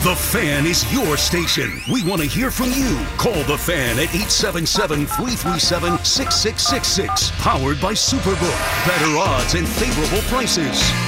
The Fan is your station. We want to hear from you. Call the Fan at 877 337 6666. Powered by Superbook. Better odds and favorable prices.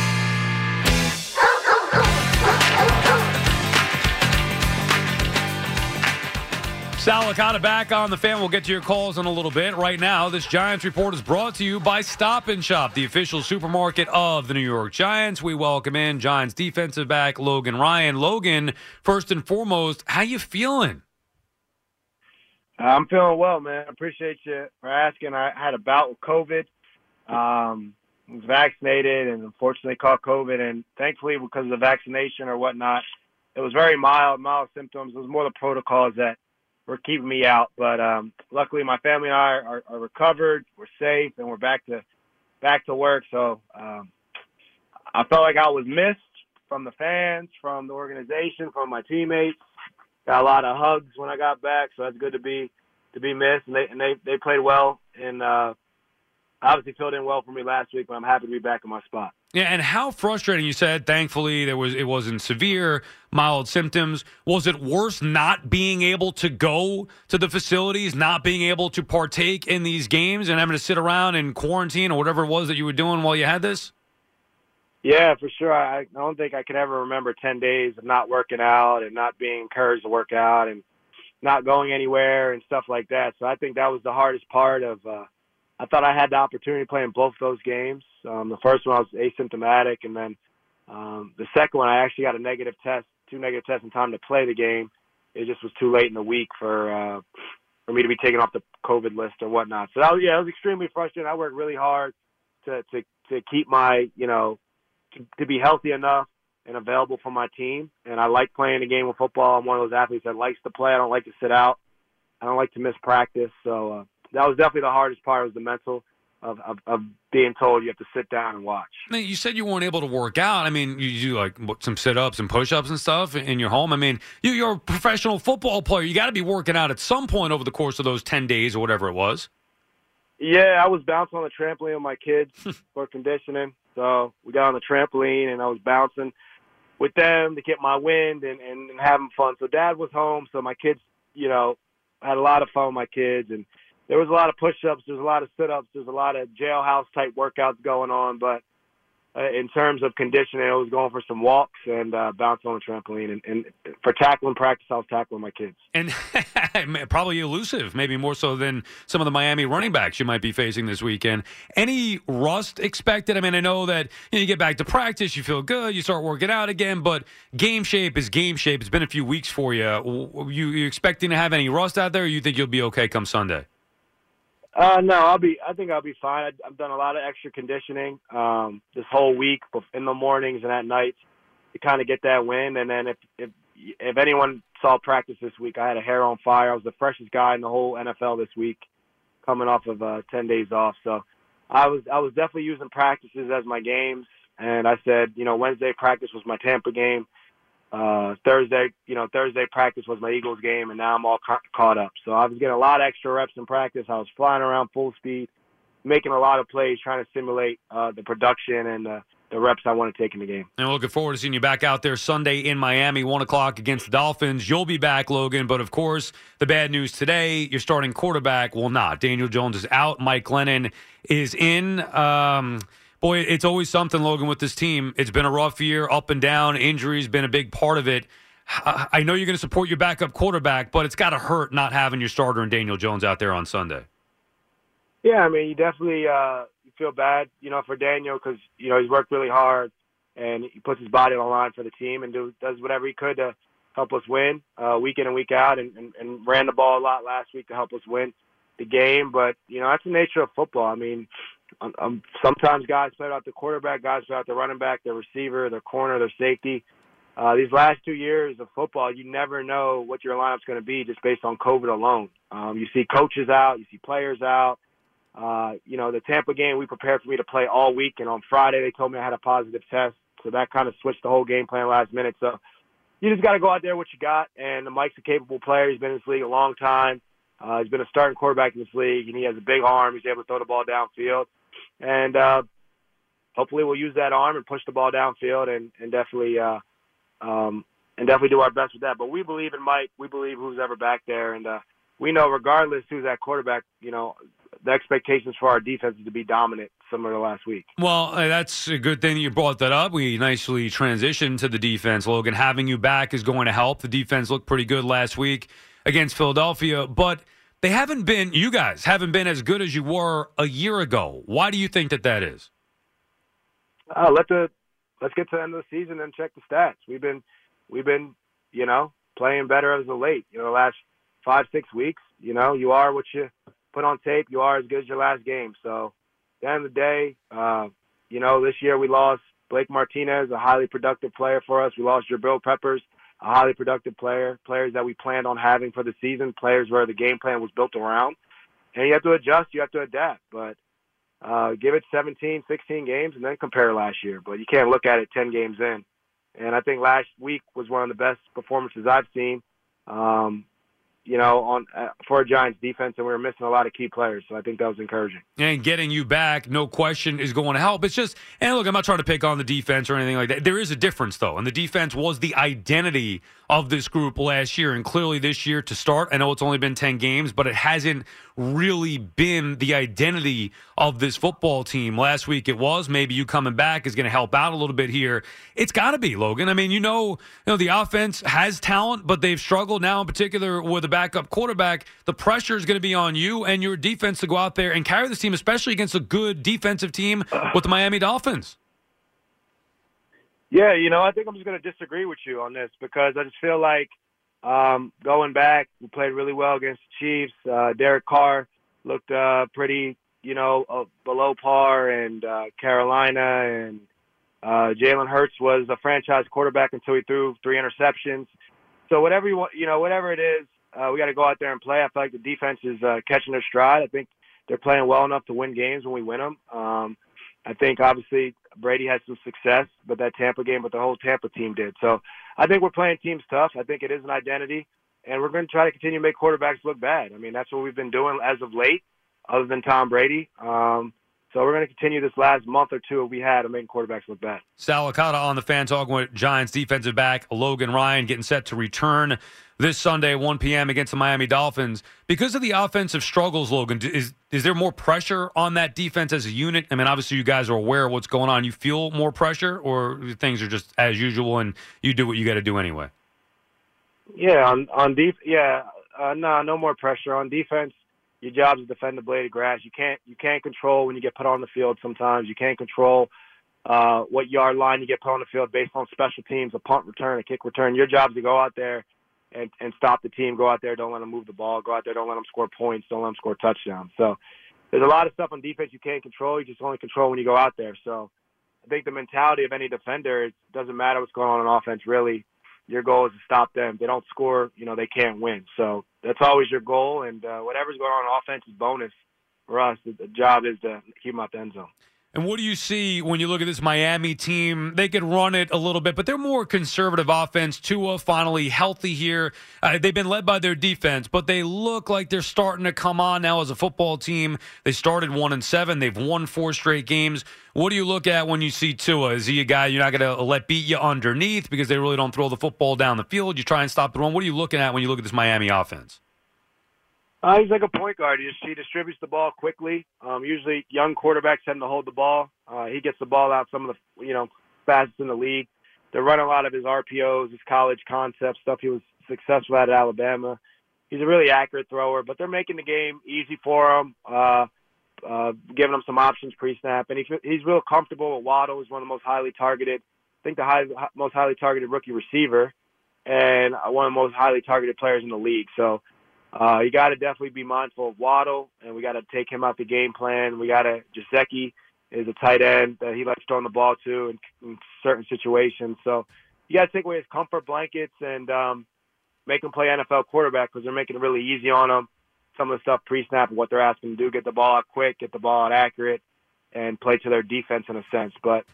Sal Licata back on the fan. We'll get to your calls in a little bit. Right now, this Giants report is brought to you by Stop and Shop, the official supermarket of the New York Giants. We welcome in Giants defensive back Logan Ryan. Logan, first and foremost, how you feeling? I'm feeling well, man. I appreciate you for asking. I had a bout with COVID. Um, was vaccinated and unfortunately caught COVID. And thankfully, because of the vaccination or whatnot, it was very mild, mild symptoms. It was more the protocols that were keeping me out. But um, luckily, my family and I are, are recovered. We're safe, and we're back to back to work. So um, I felt like I was missed from the fans, from the organization, from my teammates. Got a lot of hugs when I got back, so that's good to be to be missed. And they and they they played well, and uh, obviously filled in well for me last week. But I'm happy to be back in my spot. Yeah, and how frustrating you said. Thankfully, there was it wasn't severe, mild symptoms. Was it worse not being able to go to the facilities, not being able to partake in these games, and having to sit around in quarantine or whatever it was that you were doing while you had this? Yeah, for sure. I, I don't think I could ever remember ten days of not working out and not being encouraged to work out and not going anywhere and stuff like that. So I think that was the hardest part of. Uh, I thought I had the opportunity to play in both those games. Um, the first one I was asymptomatic, and then um, the second one I actually got a negative test, two negative tests in time to play the game. It just was too late in the week for uh, for me to be taken off the COVID list or whatnot. So that was, yeah, it was extremely frustrating. I worked really hard to to to keep my you know to, to be healthy enough and available for my team. And I like playing a game of football. I'm one of those athletes that likes to play. I don't like to sit out. I don't like to miss practice. So uh, that was definitely the hardest part was the mental of, of, of being told you have to sit down and watch. you said you weren't able to work out. I mean, you do like some sit ups and push ups and stuff in your home. I mean, you, you're a professional football player. You got to be working out at some point over the course of those 10 days or whatever it was. Yeah, I was bouncing on the trampoline with my kids for conditioning. So we got on the trampoline and I was bouncing with them to get my wind and, and, and having fun. So dad was home. So my kids, you know, had a lot of fun with my kids and there was a lot of push-ups, there's a lot of sit-ups, there's a lot of jailhouse type workouts going on. But uh, in terms of conditioning, I was going for some walks and uh, bounce on the trampoline. And, and for tackling practice, I was tackling my kids. And probably elusive, maybe more so than some of the Miami running backs you might be facing this weekend. Any rust expected? I mean, I know that you, know, you get back to practice, you feel good, you start working out again, but game shape is game shape. It's been a few weeks for you. You, you expecting to have any rust out there, or you think you'll be okay come Sunday? Uh, no, I'll be. I think I'll be fine. I've done a lot of extra conditioning um, this whole week, in the mornings and at night, to kind of get that win. And then if if if anyone saw practice this week, I had a hair on fire. I was the freshest guy in the whole NFL this week, coming off of uh, ten days off. So I was I was definitely using practices as my games. And I said, you know, Wednesday practice was my Tampa game uh, Thursday, you know, Thursday practice was my Eagles game, and now I'm all ca- caught up. So I was getting a lot of extra reps in practice. I was flying around full speed, making a lot of plays, trying to simulate uh, the production and uh, the reps I want to take in the game. And looking forward to seeing you back out there Sunday in Miami, one o'clock against the Dolphins. You'll be back, Logan. But of course, the bad news today: your starting quarterback will not. Daniel Jones is out. Mike Glennon is in. Um, boy, it's always something, Logan, with this team. It's been a rough year, up and down. Injuries been a big part of it. I know you're going to support your backup quarterback, but it's got to hurt not having your starter and Daniel Jones out there on Sunday. Yeah, I mean, you definitely uh, feel bad, you know, for Daniel because you know he's worked really hard and he puts his body on the line for the team and do, does whatever he could to help us win uh, week in and week out, and, and, and ran the ball a lot last week to help us win the game. But you know, that's the nature of football. I mean, um, um, sometimes guys play out the quarterback, guys play out the running back, their receiver, their corner, their safety. Uh, these last two years of football, you never know what your lineup's going to be just based on COVID alone. Um, you see coaches out, you see players out. Uh, you know, the Tampa game, we prepared for me to play all week, and on Friday they told me I had a positive test, so that kind of switched the whole game plan last minute. So you just got to go out there what you got, and the Mike's a capable player. He's been in this league a long time. Uh, he's been a starting quarterback in this league, and he has a big arm. He's able to throw the ball downfield and uh, hopefully we'll use that arm and push the ball downfield and and definitely uh, um, and definitely do our best with that. But we believe in Mike. We believe who's ever back there, and uh, we know regardless who's at quarterback, you know, the expectations for our defense is to be dominant, similar to last week. Well, that's a good thing you brought that up. We nicely transitioned to the defense, Logan. Having you back is going to help. The defense looked pretty good last week against Philadelphia, but they haven't been. You guys haven't been as good as you were a year ago. Why do you think that that is? Uh, let the let's get to the end of the season and check the stats. We've been we've been you know playing better as of late. You know, the last five six weeks. You know, you are what you put on tape. You are as good as your last game. So at the end of the day, uh, you know, this year we lost Blake Martinez, a highly productive player for us. We lost Jabril Peppers, a highly productive player, players that we planned on having for the season, players where the game plan was built around. And you have to adjust, you have to adapt. But uh, give it 17, 16 games and then compare last year. But you can't look at it 10 games in. And I think last week was one of the best performances I've seen. Um, you know, on uh, for a Giants defense, and we were missing a lot of key players. So I think that was encouraging. And getting you back, no question, is going to help. It's just, and look, I'm not trying to pick on the defense or anything like that. There is a difference, though, and the defense was the identity of this group last year, and clearly this year to start. I know it's only been 10 games, but it hasn't really been the identity of this football team. Last week it was. Maybe you coming back is going to help out a little bit here. It's got to be Logan. I mean, you know, you know the offense has talent, but they've struggled now, in particular with a backup quarterback. The pressure is going to be on you and your defense to go out there and carry this team, especially against a good defensive team with the Miami Dolphins. Yeah, you know, I think I'm just going to disagree with you on this because I just feel like um, going back, we played really well against the Chiefs. Uh, Derek Carr looked uh, pretty, you know, uh, below par, and uh, Carolina and uh, Jalen Hurts was a franchise quarterback until he threw three interceptions. So whatever you want, you know, whatever it is, uh, we got to go out there and play. I feel like the defense is uh, catching their stride. I think they're playing well enough to win games when we win them. Um, I think obviously Brady had some success, but that Tampa game, but the whole Tampa team did. So I think we're playing teams tough. I think it is an identity, and we're going to try to continue to make quarterbacks look bad. I mean, that's what we've been doing as of late, other than Tom Brady. Um, so we're going to continue this last month or two we had of making quarterbacks look bad. Sal Licata on the fan talking with Giants defensive back Logan Ryan getting set to return this Sunday, 1 p.m. against the Miami Dolphins. Because of the offensive struggles, Logan, is is there more pressure on that defense as a unit? I mean, obviously you guys are aware of what's going on. You feel more pressure, or things are just as usual, and you do what you got to do anyway. Yeah, on on def- yeah, uh, no, no more pressure on defense. Your job is to defend the blade of grass. You can't you can't control when you get put on the field. Sometimes you can't control uh, what yard line you get put on the field based on special teams, a punt return, a kick return. Your job is to go out there and, and stop the team. Go out there, don't let them move the ball. Go out there, don't let them score points. Don't let them score touchdowns. So there's a lot of stuff on defense you can't control. You just only control when you go out there. So I think the mentality of any defender it doesn't matter what's going on on offense. Really, your goal is to stop them. If they don't score, you know they can't win. So that's always your goal. And uh, whatever's going on offense is bonus for us. The, the job is to keep them out the end zone. And what do you see when you look at this Miami team? They could run it a little bit, but they're more conservative offense. Tua finally healthy here. Uh, they've been led by their defense, but they look like they're starting to come on now as a football team. They started one and seven. They've won four straight games. What do you look at when you see Tua? Is he a guy you're not going to let beat you underneath because they really don't throw the football down the field? You try and stop the run. What are you looking at when you look at this Miami offense? Uh, he's like a point guard. He, just, he distributes the ball quickly. Um, usually, young quarterbacks tend to hold the ball. Uh, he gets the ball out some of the you know fastest in the league. They run a lot of his RPOs, his college concept stuff. He was successful at, Alabama. He's a really accurate thrower, but they're making the game easy for him, uh, uh, giving him some options pre-snap, and he, he's real comfortable with Waddle. He's one of the most highly targeted, I think the high, most highly targeted rookie receiver, and one of the most highly targeted players in the league. So uh, you got to definitely be mindful of Waddle, and we got to take him out the game plan. We got to Gesicki is a tight end that he likes throwing the ball to in, in certain situations. So you got to take away his comfort blankets and um, make him play NFL quarterback because they're making it really easy on him. Some of the stuff pre-snap, what they're asking to do, get the ball out quick, get the ball out accurate, and play to their defense in a sense. But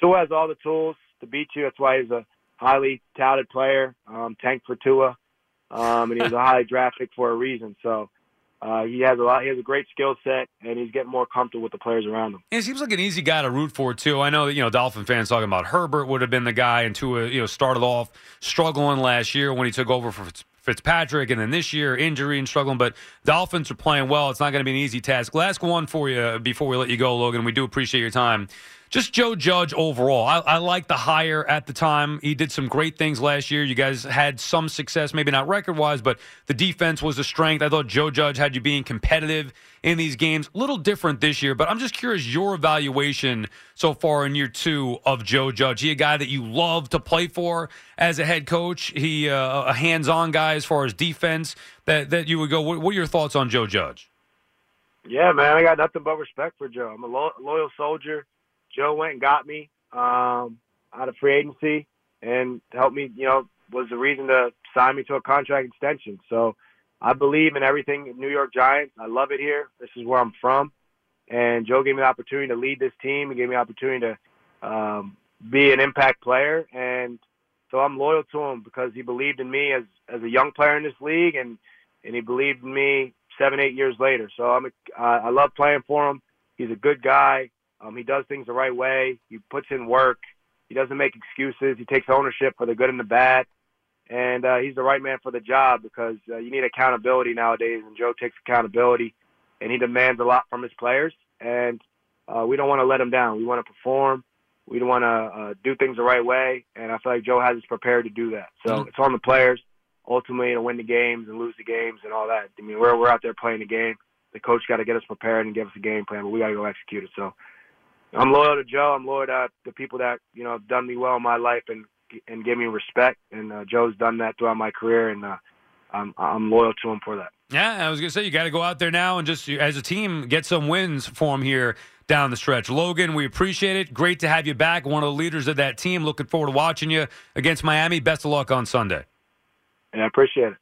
Tua has all the tools to beat you. That's why he's a highly touted player. Um, tank for Tua um, and he was a high draft pick for a reason. So uh, he has a lot. He has a great skill set, and he's getting more comfortable with the players around him. And it seems like an easy guy to root for too. I know that you know Dolphin fans talking about Herbert would have been the guy, and Tua you know started off struggling last year when he took over for Fitzpatrick, and then this year injury and struggling. But Dolphins are playing well. It's not going to be an easy task. Last one for you before we let you go, Logan. We do appreciate your time. Just Joe Judge overall. I, I like the hire at the time. He did some great things last year. You guys had some success, maybe not record wise, but the defense was a strength. I thought Joe Judge had you being competitive in these games. A little different this year, but I'm just curious your evaluation so far in year two of Joe Judge. He a guy that you love to play for as a head coach. He uh, a hands-on guy as far as defense. That that you would go. What, what are your thoughts on Joe Judge? Yeah, man, I got nothing but respect for Joe. I'm a lo- loyal soldier. Joe went and got me um, out of free agency and helped me. You know, was the reason to sign me to a contract extension. So I believe in everything New York Giants. I love it here. This is where I'm from, and Joe gave me the opportunity to lead this team. He gave me the opportunity to um, be an impact player, and so I'm loyal to him because he believed in me as as a young player in this league, and and he believed in me seven, eight years later. So I'm a, I love playing for him. He's a good guy. Um, he does things the right way. He puts in work. He doesn't make excuses. He takes ownership for the good and the bad. And uh, he's the right man for the job because uh, you need accountability nowadays. And Joe takes accountability, and he demands a lot from his players. And uh, we don't want to let him down. We want to perform. We want to uh, do things the right way. And I feel like Joe has us prepared to do that. So mm-hmm. it's on the players ultimately to win the games and lose the games and all that. I mean, we're we're out there playing the game. The coach got to get us prepared and give us a game plan, but we got to go execute it. So I'm loyal to Joe. I'm loyal to the people that you know have done me well in my life and and give me respect. And uh, Joe's done that throughout my career, and uh, I'm I'm loyal to him for that. Yeah, I was gonna say you got to go out there now and just as a team get some wins for him here down the stretch. Logan, we appreciate it. Great to have you back. One of the leaders of that team. Looking forward to watching you against Miami. Best of luck on Sunday. Yeah, I appreciate it.